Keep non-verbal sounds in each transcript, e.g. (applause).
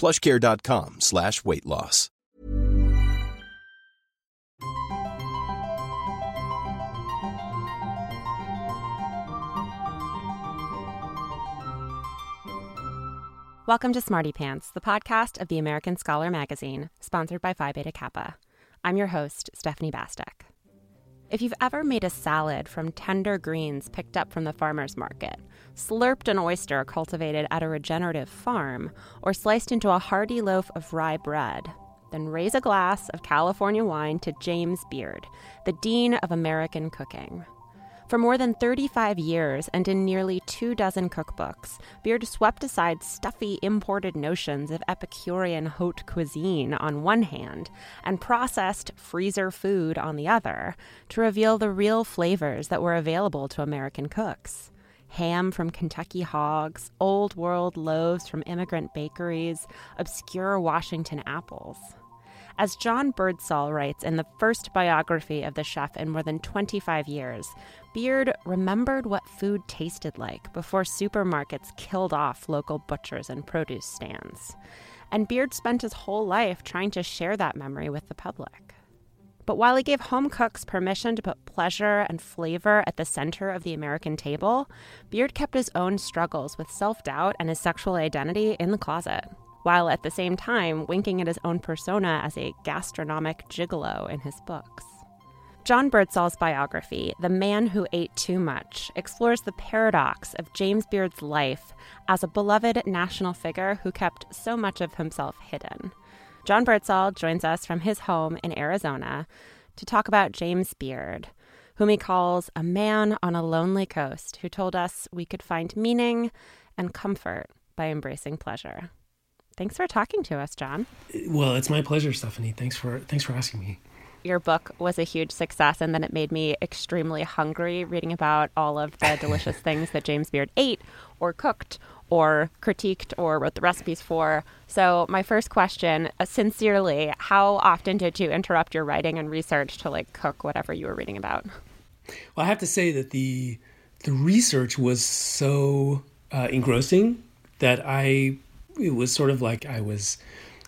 plushcare.com slash weight loss. Welcome to Smarty Pants, the podcast of the American Scholar magazine, sponsored by Phi Beta Kappa. I'm your host, Stephanie Bastek. If you've ever made a salad from tender greens picked up from the farmer's market, slurped an oyster cultivated at a regenerative farm, or sliced into a hearty loaf of rye bread, then raise a glass of California wine to James Beard, the Dean of American Cooking. For more than 35 years and in nearly two dozen cookbooks, Beard swept aside stuffy imported notions of Epicurean haute cuisine on one hand and processed freezer food on the other to reveal the real flavors that were available to American cooks. Ham from Kentucky hogs, old world loaves from immigrant bakeries, obscure Washington apples. As John Birdsall writes in the first biography of the chef in more than 25 years, Beard remembered what food tasted like before supermarkets killed off local butchers and produce stands. And Beard spent his whole life trying to share that memory with the public. But while he gave home cooks permission to put pleasure and flavor at the center of the American table, Beard kept his own struggles with self doubt and his sexual identity in the closet while at the same time winking at his own persona as a gastronomic gigolo in his books. John Birdsall's biography, The Man Who Ate Too Much, explores the paradox of James Beard's life as a beloved national figure who kept so much of himself hidden. John Birdsall joins us from his home in Arizona to talk about James Beard, whom he calls a man on a lonely coast who told us we could find meaning and comfort by embracing pleasure. Thanks for talking to us, John. Well, it's my pleasure, Stephanie. Thanks for thanks for asking me. Your book was a huge success, and then it made me extremely hungry reading about all of the delicious (laughs) things that James Beard ate, or cooked, or critiqued, or wrote the recipes for. So, my first question, uh, sincerely, how often did you interrupt your writing and research to like cook whatever you were reading about? Well, I have to say that the the research was so uh, engrossing that I it was sort of like I was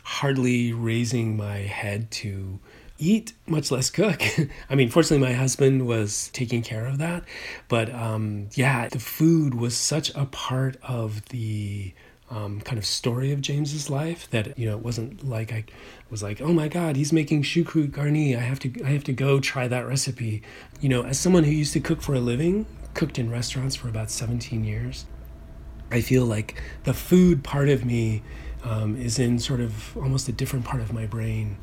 hardly raising my head to eat, much less cook. (laughs) I mean, fortunately, my husband was taking care of that. But um, yeah, the food was such a part of the um, kind of story of James's life that you know it wasn't like I was like, oh my God, he's making choucroute garni. I have to I have to go try that recipe. You know, as someone who used to cook for a living, cooked in restaurants for about 17 years. I feel like the food part of me um, is in sort of almost a different part of my brain.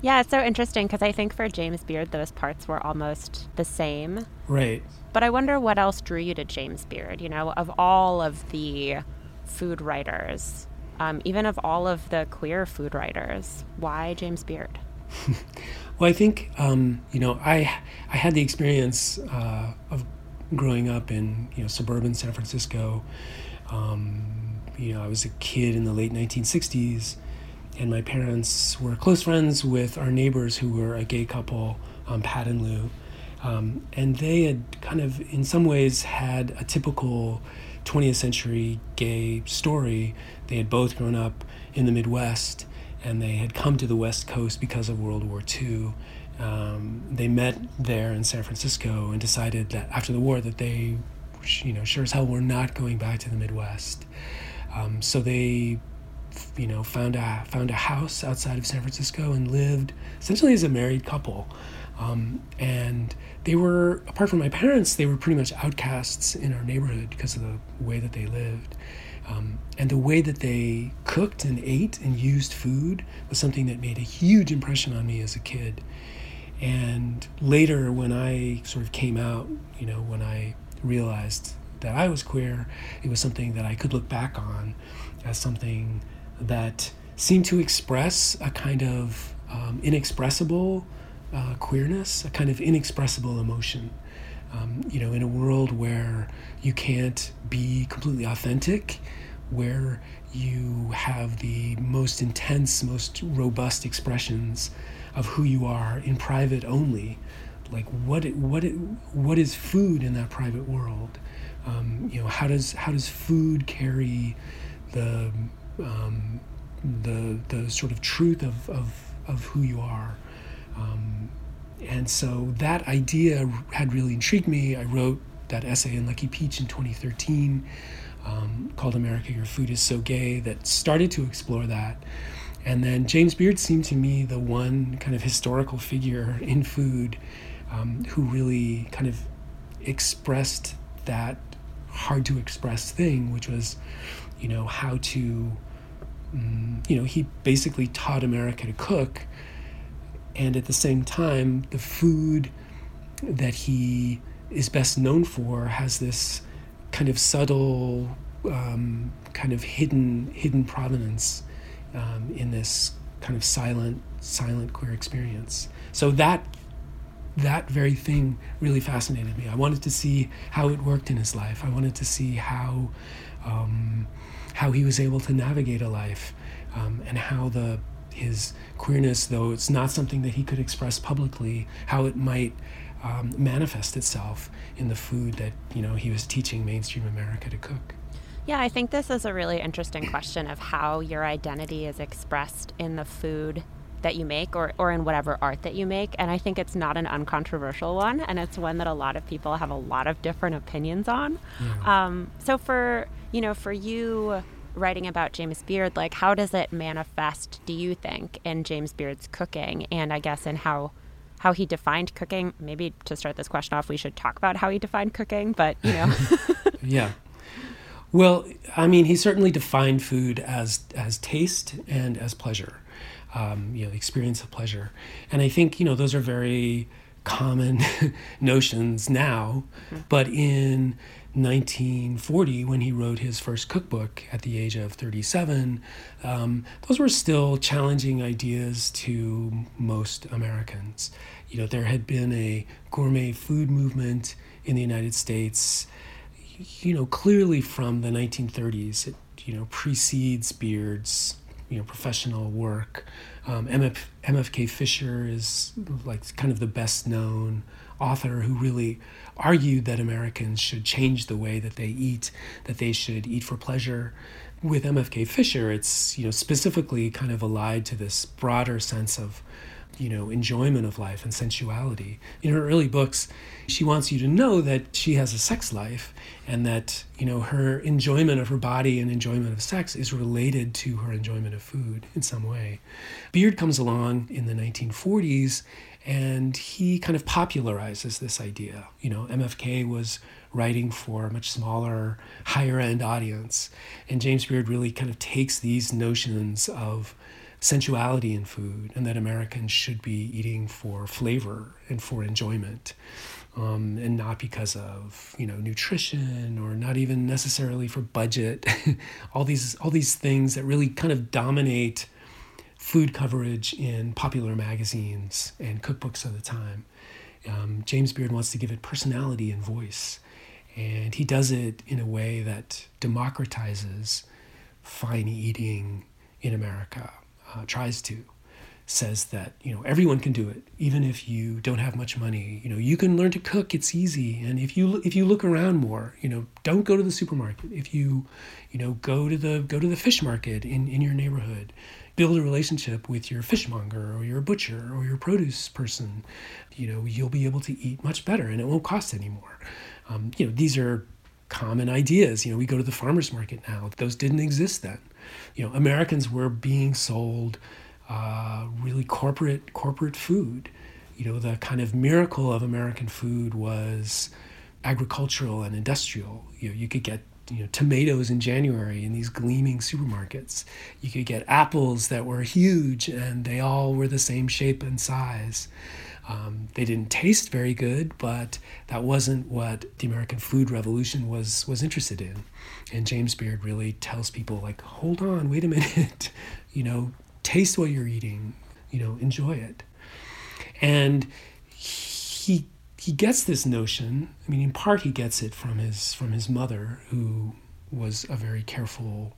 Yeah, it's so interesting because I think for James Beard, those parts were almost the same. Right. But I wonder what else drew you to James Beard, you know, of all of the food writers, um, even of all of the queer food writers, why James Beard? (laughs) well, I think, um, you know, I, I had the experience uh, of growing up in, you know, suburban San Francisco um, you know, I was a kid in the late 1960s, and my parents were close friends with our neighbors who were a gay couple, um, Pat and Lou. Um, and they had kind of, in some ways, had a typical 20th century gay story. They had both grown up in the Midwest, and they had come to the West Coast because of World War II. Um, they met there in San Francisco and decided that after the war that they you know, sure as hell we're not going back to the Midwest. Um, so they you know, found a found a house outside of San Francisco and lived essentially as a married couple. Um, and they were, apart from my parents, they were pretty much outcasts in our neighborhood because of the way that they lived. Um, and the way that they cooked and ate and used food was something that made a huge impression on me as a kid. And later, when I sort of came out, you know, when I realized that I was queer, it was something that I could look back on as something that seem to express a kind of um, inexpressible uh, queerness, a kind of inexpressible emotion. Um, you know, in a world where you can't be completely authentic, where you have the most intense, most robust expressions of who you are in private only. Like what it, what it, what is food in that private world? Um, you know, how does how does food carry the um, the the sort of truth of of, of who you are? Um, and so that idea had really intrigued me. I wrote that essay in Lucky Peach in 2013 um, called America Your Food is So Gay that started to explore that. And then James Beard seemed to me the one kind of historical figure in food um, who really kind of expressed that hard to express thing, which was, you know, how to, you know, he basically taught America to cook and at the same time, the food that he is best known for has this kind of subtle, um, kind of hidden hidden provenance um, in this kind of silent silent queer experience. So that that very thing really fascinated me. I wanted to see how it worked in his life. I wanted to see how um, how he was able to navigate a life um, and how the his queerness, though it's not something that he could express publicly, how it might um, manifest itself in the food that you know he was teaching mainstream America to cook. Yeah, I think this is a really interesting question of how your identity is expressed in the food that you make or, or in whatever art that you make. And I think it's not an uncontroversial one. And it's one that a lot of people have a lot of different opinions on. Yeah. Um, so for, you know, for you, writing about James Beard, like how does it manifest, do you think, in James Beard's cooking and I guess in how how he defined cooking? Maybe to start this question off, we should talk about how he defined cooking, but you know. (laughs) yeah. Well, I mean, he certainly defined food as as taste and as pleasure, um, you know, experience of pleasure, and I think you know those are very common (laughs) notions now, mm-hmm. but in 1940 when he wrote his first cookbook at the age of 37 um, those were still challenging ideas to most americans. You know there had been a gourmet food movement in the united states you know clearly from the 1930s it you know precedes beard's you know professional work. Um, MF, mfk fisher is like kind of the best known author who really argued that Americans should change the way that they eat, that they should eat for pleasure. With MFK Fisher, it's you know specifically kind of allied to this broader sense of you know enjoyment of life and sensuality. In her early books, she wants you to know that she has a sex life and that you know her enjoyment of her body and enjoyment of sex is related to her enjoyment of food in some way. Beard comes along in the 1940s and he kind of popularizes this idea. You know, MFK was writing for a much smaller, higher end audience, and James Beard really kind of takes these notions of sensuality in food and that Americans should be eating for flavor and for enjoyment. Um, and not because of you know nutrition or not even necessarily for budget (laughs) all these all these things that really kind of dominate food coverage in popular magazines and cookbooks of the time. Um, James Beard wants to give it personality and voice, and he does it in a way that democratizes fine eating in America, uh, tries to says that you know everyone can do it even if you don't have much money you know you can learn to cook it's easy and if you if you look around more you know don't go to the supermarket if you you know go to the go to the fish market in in your neighborhood build a relationship with your fishmonger or your butcher or your produce person, you know, you'll be able to eat much better and it won't cost anymore. Um, you know, these are common ideas. You know, we go to the farmers market now; those didn't exist then. You know, Americans were being sold uh, really corporate corporate food. You know, the kind of miracle of American food was agricultural and industrial. You know, you could get you know tomatoes in January in these gleaming supermarkets. You could get apples that were huge and they all were the same shape and size. Um, they didn't taste very good, but that wasn't what the American food revolution was was interested in. And James Beard really tells people like, hold on, wait a (laughs) minute, you know, taste what you're eating, you know, enjoy it. And he he gets this notion. I mean, in part, he gets it from his from his mother, who was a very careful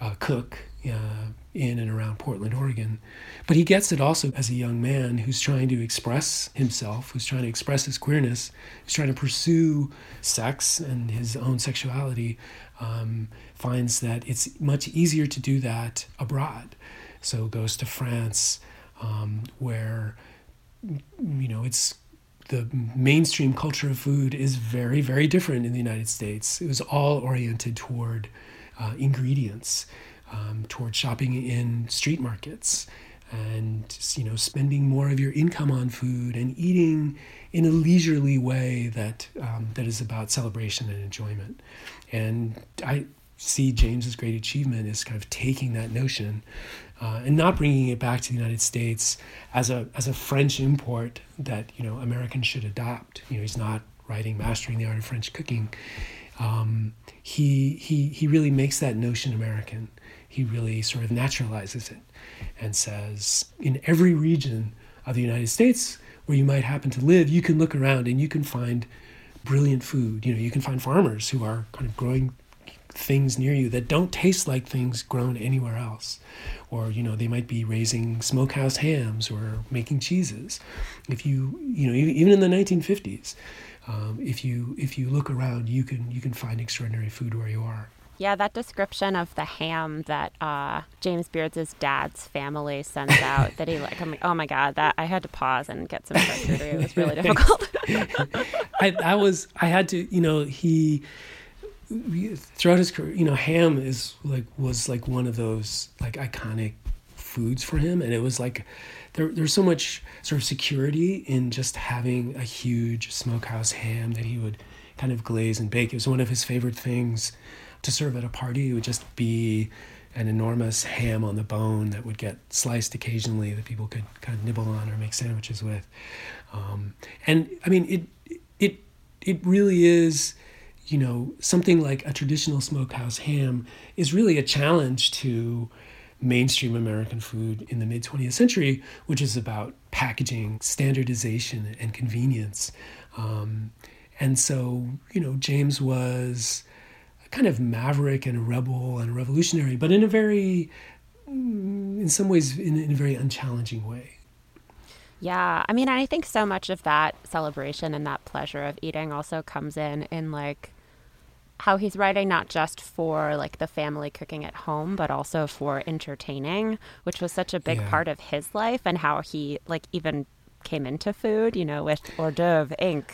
uh, cook uh, in and around Portland, Oregon. But he gets it also as a young man who's trying to express himself, who's trying to express his queerness, who's trying to pursue sex and his own sexuality. Um, finds that it's much easier to do that abroad. So goes to France, um, where you know it's the mainstream culture of food is very, very different in the United States. It was all oriented toward uh, ingredients, um, toward shopping in street markets, and you know spending more of your income on food and eating in a leisurely way that um, that is about celebration and enjoyment. And I see James's great achievement is kind of taking that notion uh, and not bringing it back to the United States as a as a French import that you know Americans should adopt. You know, he's not writing Mastering the Art of French Cooking. Um, he he he really makes that notion American. He really sort of naturalizes it and says in every region of the United States where you might happen to live, you can look around and you can find brilliant food. You know, you can find farmers who are kind of growing things near you that don't taste like things grown anywhere else or you know they might be raising smokehouse hams or making cheeses if you you know even in the 1950s um, if you if you look around you can you can find extraordinary food where you are yeah, that description of the ham that uh, James Beard's dad's family sends out that he like, I'm like, oh my god, that I had to pause and get some charcuterie. It was really (laughs) difficult. (laughs) I, I was, I had to, you know, he throughout his career, you know, ham is like was like one of those like iconic foods for him, and it was like there there's so much sort of security in just having a huge smokehouse ham that he would kind of glaze and bake. It was one of his favorite things to serve at a party. It would just be an enormous ham on the bone that would get sliced occasionally that people could kind of nibble on or make sandwiches with. Um, and I mean, it it it really is you know, something like a traditional smokehouse ham is really a challenge to mainstream American food in the mid 20th century, which is about packaging, standardization, and convenience. Um, and so, you know, James was a kind of maverick and a rebel and revolutionary, but in a very, mm, in some ways, in, in a very unchallenging way. Yeah, I mean, I think so much of that celebration and that pleasure of eating also comes in in like how he's writing not just for like the family cooking at home but also for entertaining which was such a big yeah. part of his life and how he like even came into food you know with hors d'oeuvre inc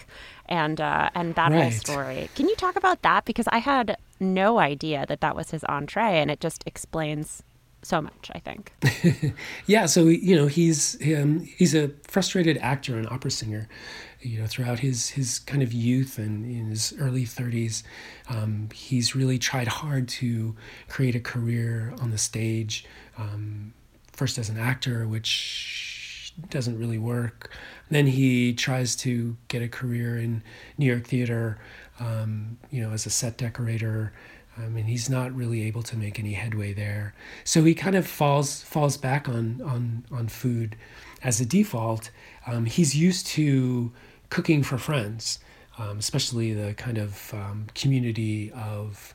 and uh, and that right. whole story can you talk about that because i had no idea that that was his entree and it just explains so much i think (laughs) yeah so you know he's um, he's a frustrated actor and opera singer you know, throughout his his kind of youth and in his early 30s, um, he's really tried hard to create a career on the stage. Um, first as an actor, which doesn't really work. Then he tries to get a career in New York theater, um, you know, as a set decorator. I mean, he's not really able to make any headway there. So he kind of falls falls back on on on food as a default. Um, he's used to cooking for friends, um, especially the kind of um, community of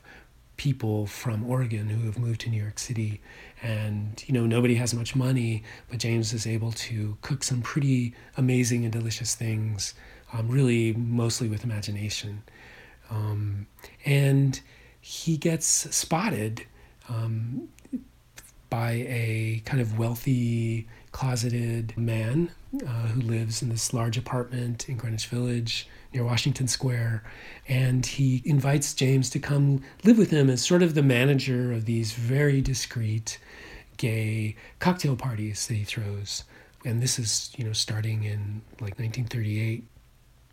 people from Oregon who have moved to New York City. And, you know, nobody has much money, but James is able to cook some pretty amazing and delicious things, um, really mostly with imagination. Um, and he gets spotted um, by a kind of wealthy closeted man uh, who lives in this large apartment in Greenwich Village near Washington Square. And he invites James to come live with him as sort of the manager of these very discreet gay cocktail parties that he throws. And this is, you know, starting in like 1938.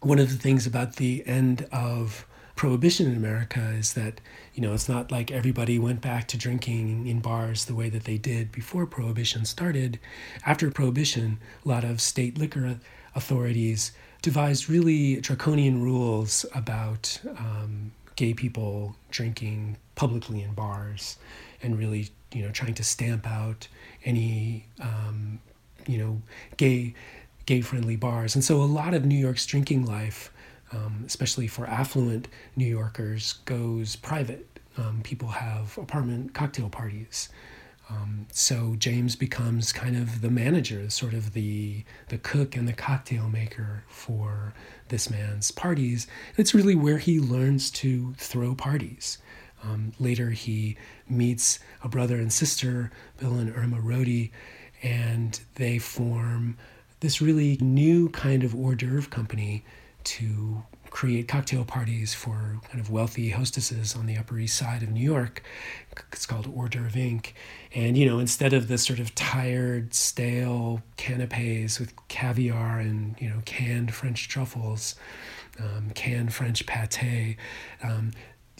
One of the things about the end of prohibition in America is that you know it's not like everybody went back to drinking in bars the way that they did before prohibition started. After prohibition, a lot of state liquor authorities devised really draconian rules about um, gay people drinking publicly in bars, and really you know trying to stamp out any um, you know gay gay friendly bars. And so a lot of New York's drinking life um, especially for affluent New Yorkers, goes private. Um, people have apartment cocktail parties. Um, so James becomes kind of the manager, sort of the the cook and the cocktail maker for this man's parties. It's really where he learns to throw parties. Um, later, he meets a brother and sister, Bill and Irma Rhode, and they form this really new kind of hors d'oeuvre company to create cocktail parties for kind of wealthy hostesses on the Upper East Side of New York. It's called Hors d'oeuvre Inc. And, you know, instead of the sort of tired, stale canapes with caviar and, you know, canned French truffles, um, canned French pate, um,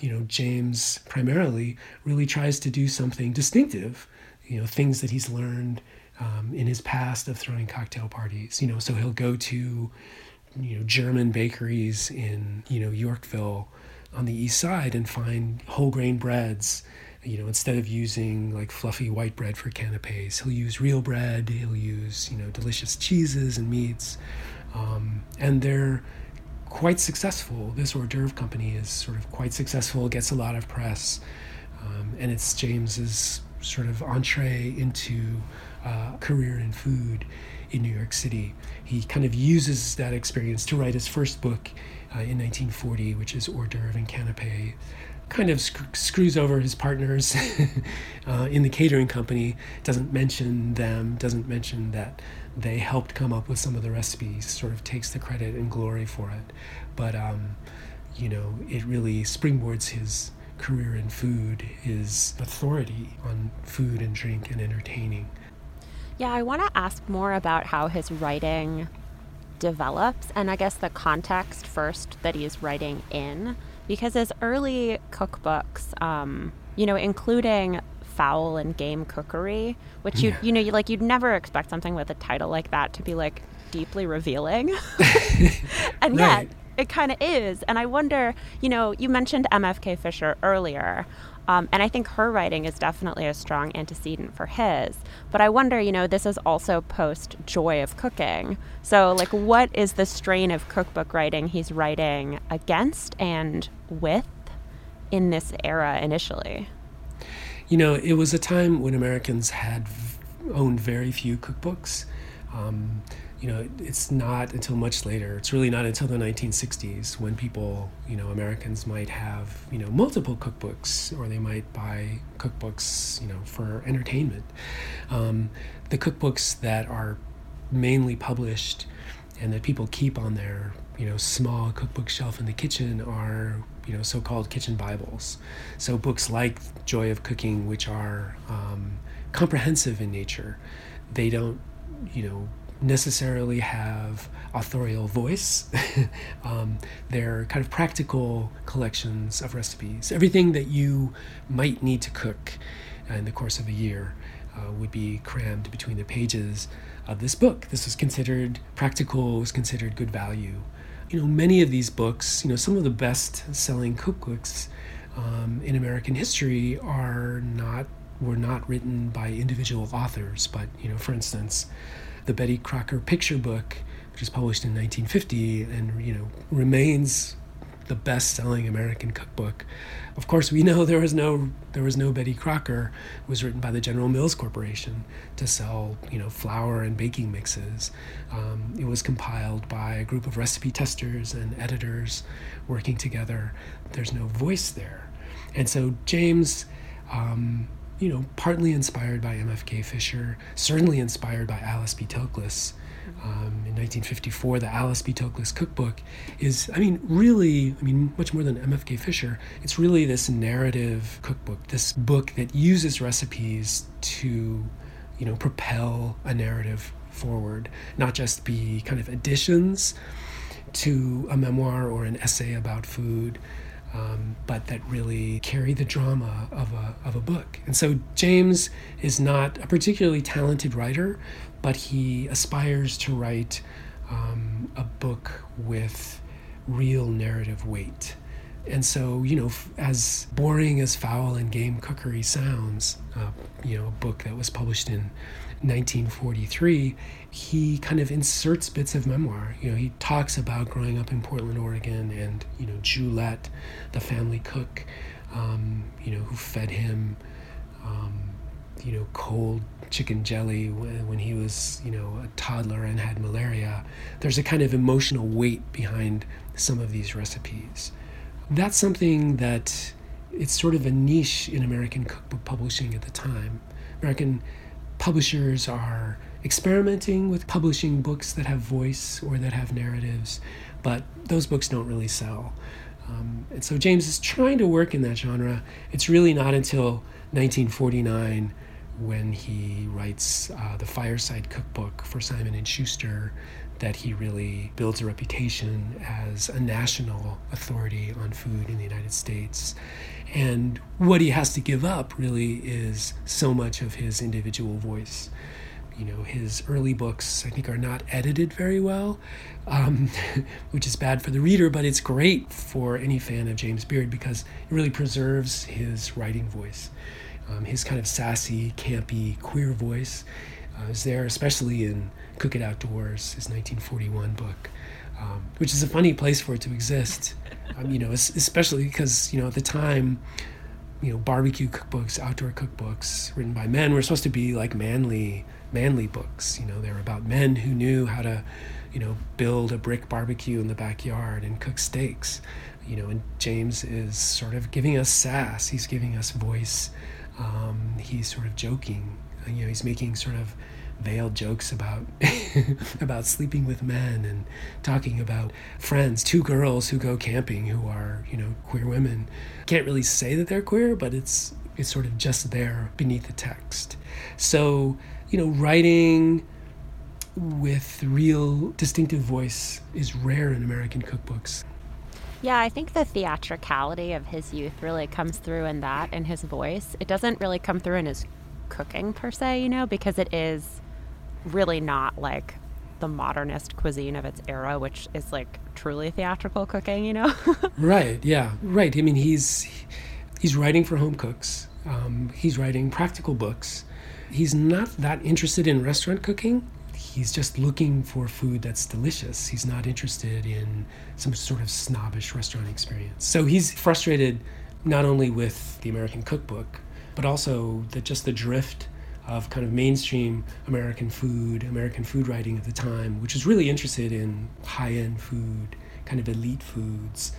you know, James primarily really tries to do something distinctive, you know, things that he's learned um, in his past of throwing cocktail parties, you know, so he'll go to, you know German bakeries in you know Yorkville on the east side and find whole grain breads you know instead of using like fluffy white bread for canapes. He'll use real bread he'll use you know delicious cheeses and meats. Um, and they're quite successful. This hors d'oeuvre company is sort of quite successful gets a lot of press um, and it's james's sort of entree into uh, career in food in New York City. He kind of uses that experience to write his first book uh, in 1940, which is Hors d'oeuvre and Canapé. Kind of sc- screws over his partners (laughs) uh, in the catering company, doesn't mention them, doesn't mention that they helped come up with some of the recipes, sort of takes the credit and glory for it. But, um, you know, it really springboards his career in food, his authority on food and drink and entertaining. Yeah, I want to ask more about how his writing develops and I guess the context first that he's writing in because his early cookbooks, um, you know, including fowl and game cookery, which you yeah. you know you like you'd never expect something with a title like that to be like deeply revealing, (laughs) and right. yet it kind of is. And I wonder, you know, you mentioned MFK Fisher earlier. Um, and I think her writing is definitely a strong antecedent for his. But I wonder, you know, this is also post Joy of Cooking. So, like, what is the strain of cookbook writing he's writing against and with in this era initially? You know, it was a time when Americans had owned very few cookbooks. Um, you know, it's not until much later. It's really not until the 1960s when people, you know, Americans might have, you know, multiple cookbooks or they might buy cookbooks, you know, for entertainment. Um, the cookbooks that are mainly published and that people keep on their, you know, small cookbook shelf in the kitchen are, you know, so-called kitchen Bibles. So books like Joy of Cooking, which are um, comprehensive in nature, they don't, you know, necessarily have authorial voice. (laughs) um, they're kind of practical collections of recipes. Everything that you might need to cook in the course of a year uh, would be crammed between the pages of this book. This was considered practical, was considered good value. You know, many of these books, you know, some of the best selling cookbooks um, in American history are not were not written by individual authors, but you know, for instance, the Betty Crocker picture book, which was published in 1950 and you know remains the best-selling American cookbook. Of course, we know there was no there was no Betty Crocker. It was written by the General Mills Corporation to sell you know flour and baking mixes. Um, it was compiled by a group of recipe testers and editors working together. There's no voice there, and so James. Um, you know, partly inspired by MFK Fisher, certainly inspired by Alice B. Toklas. Um, in 1954, the Alice B. Toklas cookbook is, I mean, really, I mean, much more than MFK Fisher, it's really this narrative cookbook, this book that uses recipes to, you know, propel a narrative forward, not just be kind of additions to a memoir or an essay about food, um, but that really carry the drama of a, of a book. And so James is not a particularly talented writer, but he aspires to write um, a book with real narrative weight. And so, you know, as boring as Fowl and Game Cookery sounds, uh, you know, a book that was published in 1943, he kind of inserts bits of memoir. You know, he talks about growing up in Portland, Oregon, and you know, Julette, the family cook, um, you know, who fed him, um, you know, cold chicken jelly when, when he was, you know, a toddler and had malaria. There's a kind of emotional weight behind some of these recipes. That's something that it's sort of a niche in American cookbook publishing at the time. American publishers are experimenting with publishing books that have voice or that have narratives, but those books don't really sell. Um, and so James is trying to work in that genre. It's really not until 1949 when he writes uh, the Fireside Cookbook for Simon and Schuster that he really builds a reputation as a national authority on food in the United States. And what he has to give up really is so much of his individual voice. You know, his early books, I think, are not edited very well, um, (laughs) which is bad for the reader, but it's great for any fan of James Beard because it really preserves his writing voice. Um, his kind of sassy, campy, queer voice uh, is there, especially in Cook It Outdoors, his 1941 book, um, which is a funny place for it to exist. Um, you know, especially because you know at the time, you know, barbecue cookbooks, outdoor cookbooks written by men were supposed to be like manly, manly books. You know, they were about men who knew how to, you know, build a brick barbecue in the backyard and cook steaks. You know, and James is sort of giving us sass. He's giving us voice. Um, he's sort of joking. You know, he's making sort of veiled jokes about (laughs) about sleeping with men and talking about friends, two girls who go camping who are, you know, queer women. Can't really say that they're queer, but it's it's sort of just there beneath the text. So, you know, writing with real distinctive voice is rare in American cookbooks. Yeah, I think the theatricality of his youth really comes through in that in his voice. It doesn't really come through in his cooking per se, you know, because it is really not like the modernist cuisine of its era, which is like truly theatrical cooking, you know? (laughs) right, yeah, right. I mean, he's he's writing for home cooks. Um, he's writing practical books. He's not that interested in restaurant cooking. He's just looking for food that's delicious. He's not interested in some sort of snobbish restaurant experience. So he's frustrated not only with the American cookbook, but also that just the drift of kind of mainstream American food, American food writing at the time, which was really interested in high end food, kind of elite foods.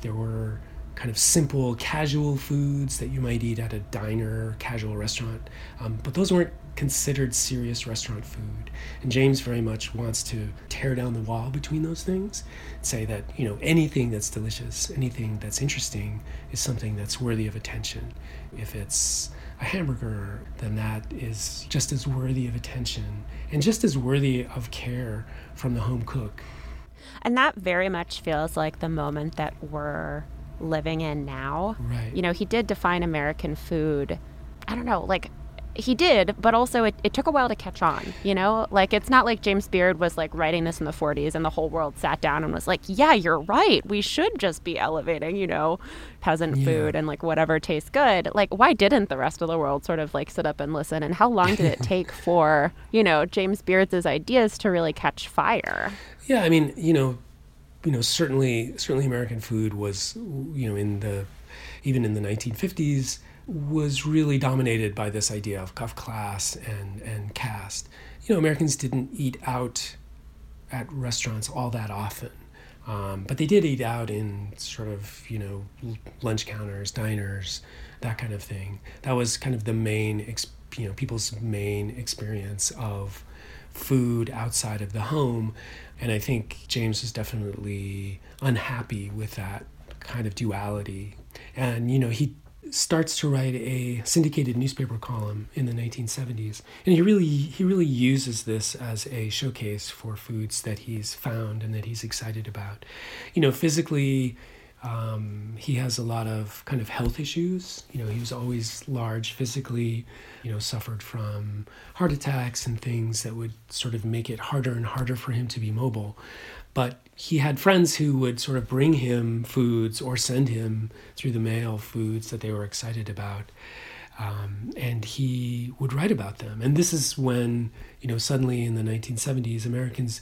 There were kind of simple, casual foods that you might eat at a diner, casual restaurant, um, but those weren't considered serious restaurant food. And James very much wants to tear down the wall between those things, say that you know anything that's delicious, anything that's interesting, is something that's worthy of attention. If it's a hamburger, then that is just as worthy of attention and just as worthy of care from the home cook. And that very much feels like the moment that we're living in now. Right. You know, he did define American food. I don't know, like he did, but also it, it took a while to catch on, you know? Like, it's not like James Beard was like writing this in the 40s and the whole world sat down and was like, yeah, you're right. We should just be elevating, you know, peasant yeah. food and like whatever tastes good. Like, why didn't the rest of the world sort of like sit up and listen? And how long did it (laughs) take for, you know, James Beard's ideas to really catch fire? Yeah, I mean, you know, you know, certainly, certainly American food was, you know, in the, even in the 1950s, was really dominated by this idea of, of class and, and caste. You know, Americans didn't eat out at restaurants all that often. Um, but they did eat out in sort of, you know, lunch counters, diners, that kind of thing. That was kind of the main, you know, people's main experience of food outside of the home. And I think James was definitely unhappy with that kind of duality. And, you know, he starts to write a syndicated newspaper column in the 1970s and he really he really uses this as a showcase for foods that he's found and that he's excited about you know physically um, he has a lot of kind of health issues. You know, he was always large physically, you know, suffered from heart attacks and things that would sort of make it harder and harder for him to be mobile. But he had friends who would sort of bring him foods or send him through the mail foods that they were excited about. Um, and he would write about them. And this is when, you know, suddenly in the 1970s, Americans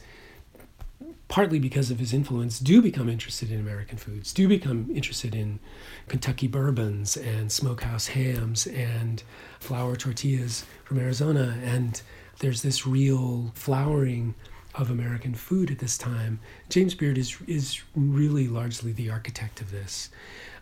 partly because of his influence, do become interested in American foods, do become interested in Kentucky bourbons and smokehouse hams and flour tortillas from Arizona. And there's this real flowering of American food at this time. James Beard is is really largely the architect of this.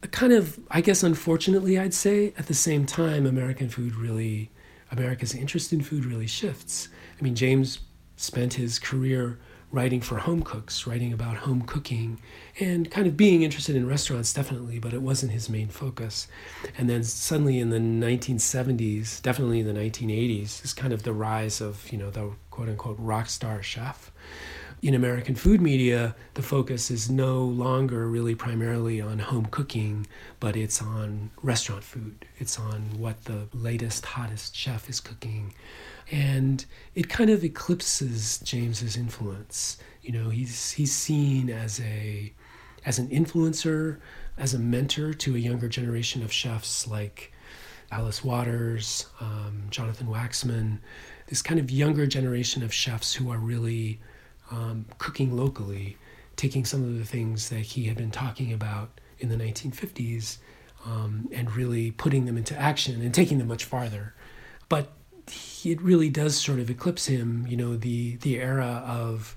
A kind of, I guess, unfortunately, I'd say, at the same time, American food really, America's interest in food really shifts. I mean, James spent his career writing for home cooks, writing about home cooking, and kind of being interested in restaurants, definitely, but it wasn't his main focus. And then suddenly in the 1970s, definitely in the 1980s, is kind of the rise of, you know, the quote unquote rock star chef. In American food media, the focus is no longer really primarily on home cooking, but it's on restaurant food. It's on what the latest, hottest chef is cooking and it kind of eclipses James's influence. You know, he's he's seen as a as an influencer, as a mentor to a younger generation of chefs like Alice Waters, um, Jonathan Waxman, this kind of younger generation of chefs who are really um, cooking locally, taking some of the things that he had been talking about in the 1950s um, and really putting them into action and taking them much farther. But it really does sort of eclipse him. You know, the the era of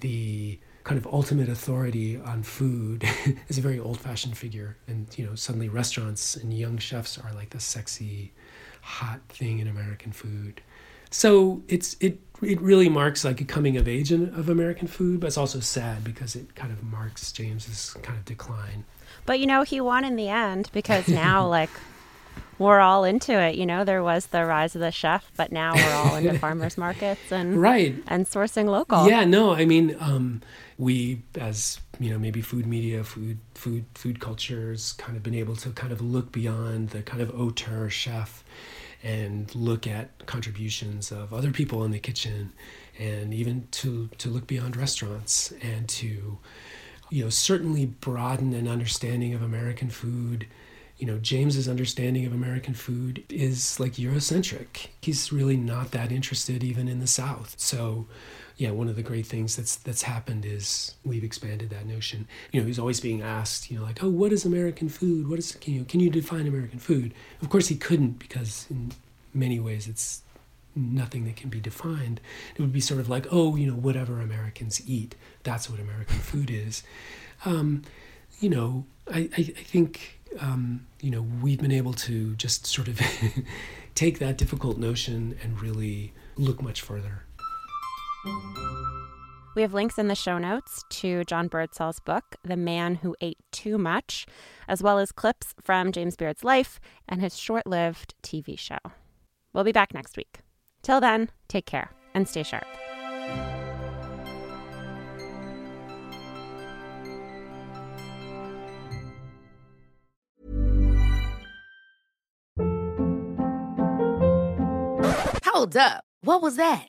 the kind of ultimate authority on food (laughs) is a very old-fashioned figure, and you know, suddenly restaurants and young chefs are like the sexy, hot thing in American food. So it's it it really marks like a coming of age in, of American food, but it's also sad because it kind of marks James's kind of decline. But you know, he won in the end because now (laughs) like we're all into it. You know, there was the rise of the chef, but now we're all into (laughs) farmers markets and right and sourcing local. Yeah, no, I mean, um, we as you know maybe food media, food food food cultures, kind of been able to kind of look beyond the kind of auteur chef and look at contributions of other people in the kitchen and even to to look beyond restaurants and to you know certainly broaden an understanding of American food you know, James's understanding of American food is like Eurocentric. He's really not that interested even in the South. So, yeah, one of the great things that's that's happened is we've expanded that notion. You know, he's always being asked, you know, like, oh, what is American food? What is can you can you define American food? Of course, he couldn't because in many ways it's nothing that can be defined. It would be sort of like, oh, you know, whatever Americans eat, that's what American food is. Um, you know, I, I, I think um, you know, we've been able to just sort of (laughs) take that difficult notion and really look much further. We have links in the show notes to John Birdsall's book, The Man Who Ate Too Much, as well as clips from James Beard's life and his short lived TV show. We'll be back next week. Till then, take care and stay sharp. Hold up. What was that?